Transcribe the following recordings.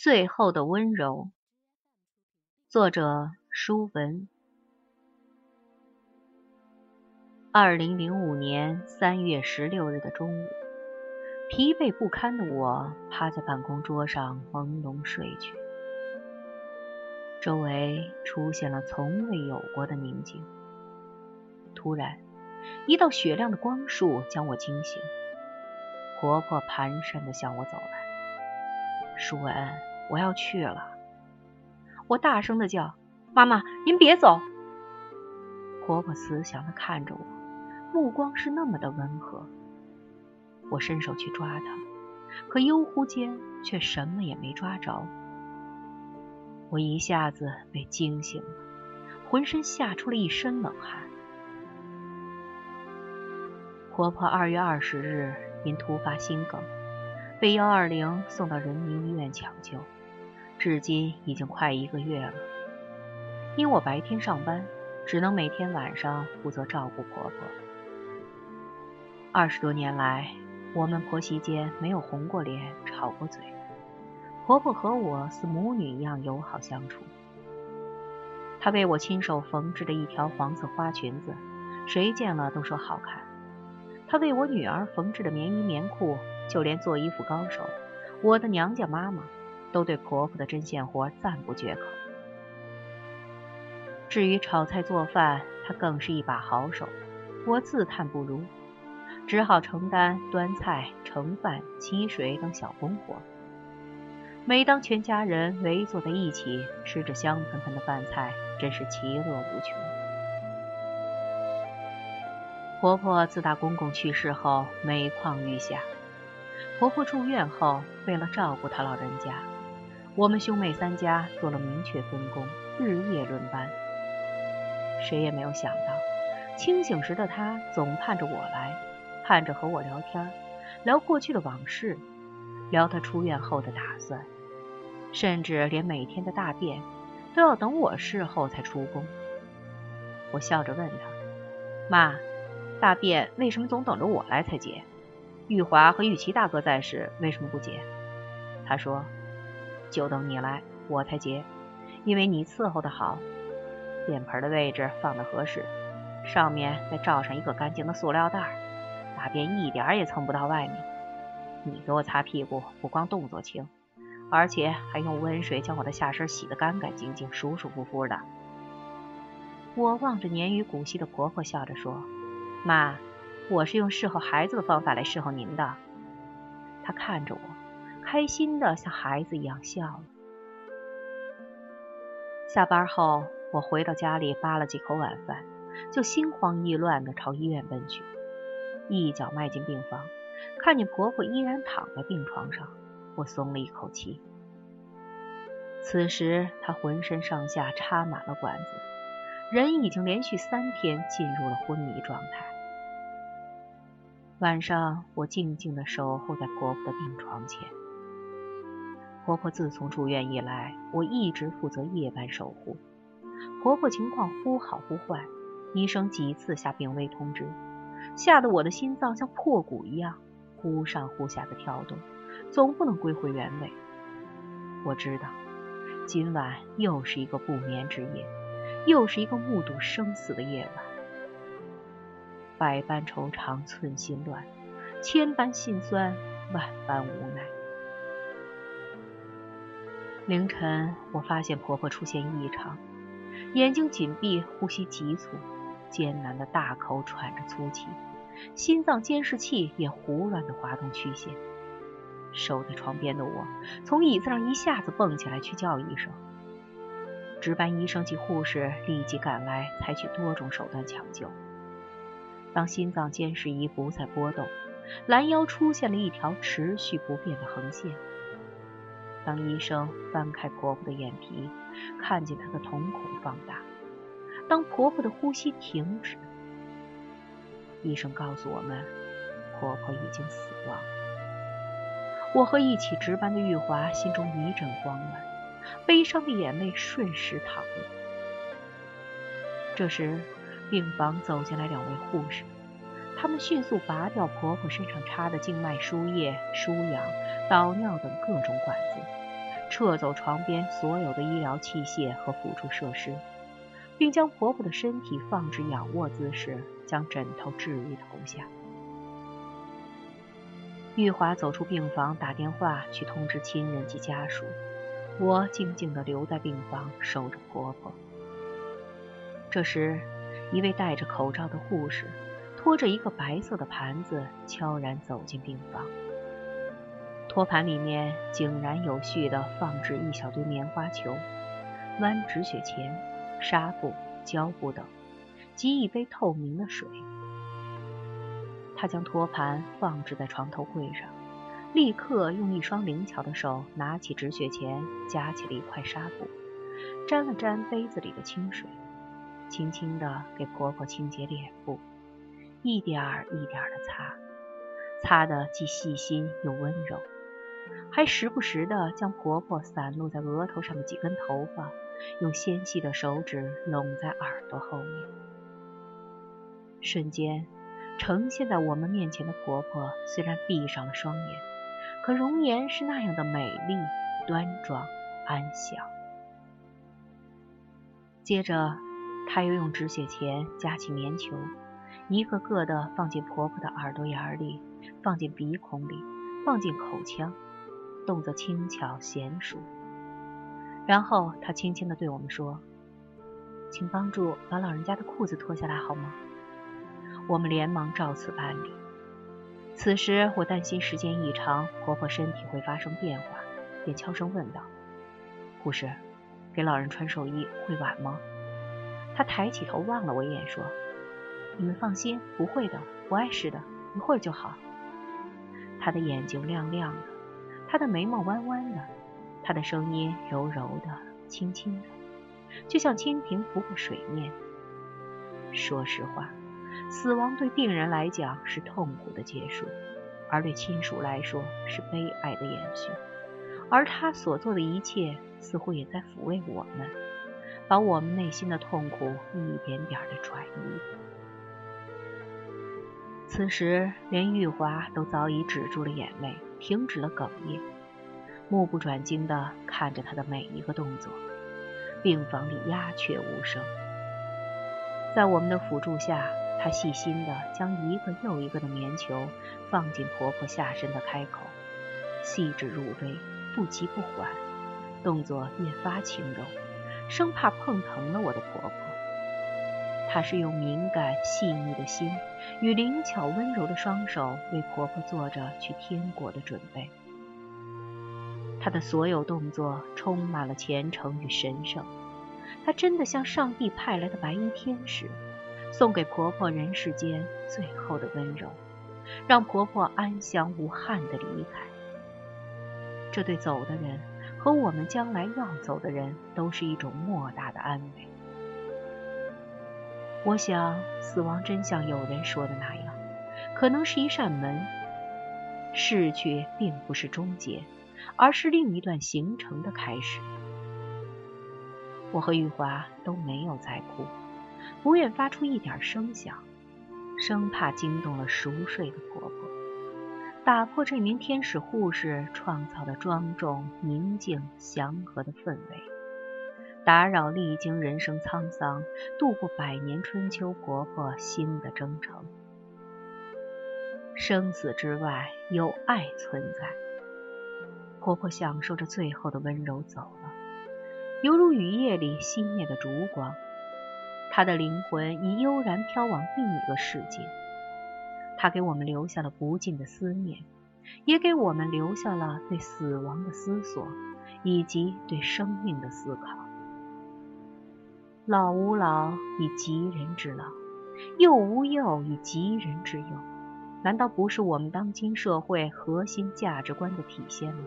最后的温柔，作者舒文。二零零五年三月十六日的中午，疲惫不堪的我趴在办公桌上朦胧睡去，周围出现了从未有过的宁静。突然，一道雪亮的光束将我惊醒，婆婆蹒跚的向我走来，舒文。我要去了，我大声的叫：“妈妈，您别走！”婆婆慈祥的看着我，目光是那么的温和。我伸手去抓她，可悠忽间却什么也没抓着。我一下子被惊醒了，浑身吓出了一身冷汗。婆婆二月二十日因突发心梗，被幺二零送到人民医院抢救。至今已经快一个月了，因我白天上班，只能每天晚上负责照顾婆婆。二十多年来，我们婆媳间没有红过脸、吵过嘴，婆婆和我似母女一样友好相处。她为我亲手缝制的一条黄色花裙子，谁见了都说好看。她为我女儿缝制的棉衣棉裤，就连做衣服高手，我的娘家妈妈。都对婆婆的针线活赞不绝口。至于炒菜做饭，她更是一把好手，我自叹不如，只好承担端菜、盛饭、沏水等小工活。每当全家人围坐在一起，吃着香喷喷的饭菜，真是其乐无穷。婆婆自打公公去世后，每况愈下。婆婆住院后，为了照顾她老人家。我们兄妹三家做了明确分工，日夜轮班。谁也没有想到，清醒时的他总盼着我来，盼着和我聊天，聊过去的往事，聊他出院后的打算，甚至连每天的大便都要等我事后才出宫。我笑着问他：“妈，大便为什么总等着我来才解？玉华和玉琪大哥在时，为什么不解？”他说。就等你来，我才结，因为你伺候的好，便盆的位置放的合适，上面再罩上一个干净的塑料袋，大便一点也蹭不到外面。你给我擦屁股，不光动作轻，而且还用温水将我的下身洗得干干净净、舒舒服服的。我望着年逾古稀的婆婆，笑着说：“妈，我是用伺候孩子的方法来伺候您的。”她看着我。开心的像孩子一样笑了。下班后，我回到家里扒了几口晚饭，就心慌意乱的朝医院奔去。一脚迈进病房，看见婆婆依然躺在病床上，我松了一口气。此时她浑身上下插满了管子，人已经连续三天进入了昏迷状态。晚上，我静静的守候在婆婆的病床前。婆婆自从住院以来，我一直负责夜班守护。婆婆情况忽好忽坏，医生几次下病危通知，吓得我的心脏像破鼓一样忽上忽下的跳动，总不能归回原位。我知道，今晚又是一个不眠之夜，又是一个目睹生死的夜晚。百般惆怅，寸心乱；千般心酸，万般无奈。凌晨，我发现婆婆出现异常，眼睛紧闭，呼吸急促，艰难的大口喘着粗气，心脏监视器也胡乱的滑动曲线。守在床边的我，从椅子上一下子蹦起来去叫医生。值班医生及护士立即赶来，采取多种手段抢救。当心脏监视仪不再波动，拦腰出现了一条持续不变的横线。当医生翻开婆婆的眼皮，看见她的瞳孔放大；当婆婆的呼吸停止，医生告诉我们，婆婆已经死亡。我和一起值班的玉华心中一阵慌乱，悲伤的眼泪瞬时淌落。这时，病房走进来两位护士，他们迅速拔掉婆婆身上插的静脉输液、输氧、导尿等各种管子。撤走床边所有的医疗器械和辅助设施，并将婆婆的身体放置仰卧姿势，将枕头置于头下。玉华走出病房，打电话去通知亲人及家属。我静静地留在病房，守着婆婆。这时，一位戴着口罩的护士拖着一个白色的盘子，悄然走进病房。托盘里面井然有序地放置一小堆棉花球、弯止血钳、纱布、胶布等，及一杯透明的水。他将托盘放置在床头柜上，立刻用一双灵巧的手拿起止血钳，夹起了一块纱布，沾了沾杯子里的清水，轻轻地给婆婆清洁脸部，一点儿一点儿地擦，擦得既细心又温柔，还时不时地将婆婆散落在额头上的几根头发，用纤细的手指拢在耳朵后面，瞬间。呈现在我们面前的婆婆虽然闭上了双眼，可容颜是那样的美丽、端庄、安详。接着，她又用止血钳夹起棉球，一个个的放进婆婆的耳朵眼里，放进鼻孔里，放进口腔，动作轻巧娴熟。然后，她轻轻地对我们说：“请帮助把老人家的裤子脱下来，好吗？”我们连忙照此办理。此时我担心时间一长，婆婆身体会发生变化，便悄声问道：“护士，给老人穿寿衣会晚吗？”她抬起头望了我一眼，说：“你们放心，不会的，不碍事的，一会儿就好。”她的眼睛亮亮的，她的眉毛弯弯的，她的声音柔柔的、轻轻的，就像蜻蜓拂过水面。说实话。死亡对病人来讲是痛苦的结束，而对亲属来说是悲哀的延续。而他所做的一切，似乎也在抚慰我们，把我们内心的痛苦一点点的转移。此时，连玉华都早已止住了眼泪，停止了哽咽，目不转睛地看着他的每一个动作。病房里鸦雀无声，在我们的辅助下。她细心地将一个又一个的棉球放进婆婆下身的开口，细致入微，不急不缓，动作越发轻柔，生怕碰疼了我的婆婆。她是用敏感细腻的心与灵巧温柔的双手为婆婆做着去天国的准备。她的所有动作充满了虔诚与神圣，她真的像上帝派来的白衣天使。送给婆婆人世间最后的温柔，让婆婆安详无憾的离开。这对走的人和我们将来要走的人，都是一种莫大的安慰。我想，死亡真像有人说的那样，可能是一扇门，逝去并不是终结，而是另一段行程的开始。我和玉华都没有再哭。不愿发出一点声响，生怕惊动了熟睡的婆婆，打破这名天使护士创造的庄重、宁静、祥和的氛围，打扰历经人生沧桑、度过百年春秋婆婆新的征程。生死之外有爱存在，婆婆享受着最后的温柔走了，犹如雨夜里熄灭的烛光。他的灵魂已悠然飘往另一个世界，他给我们留下了不尽的思念，也给我们留下了对死亡的思索，以及对生命的思考。老吾老以及人之老，幼吾幼以及人之幼，难道不是我们当今社会核心价值观的体现吗？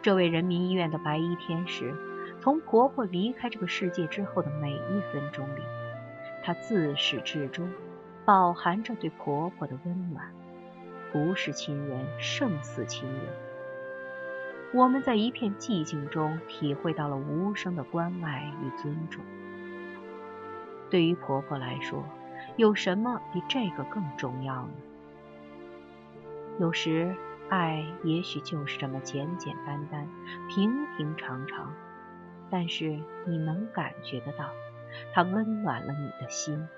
这位人民医院的白衣天使。从婆婆离开这个世界之后的每一分钟里，她自始至终饱含着对婆婆的温暖。不是亲人胜似亲人。我们在一片寂静中体会到了无声的关爱与尊重。对于婆婆来说，有什么比这个更重要呢？有时爱也许就是这么简简单单、平平常常，但是你能感觉得到，它温暖了你的心。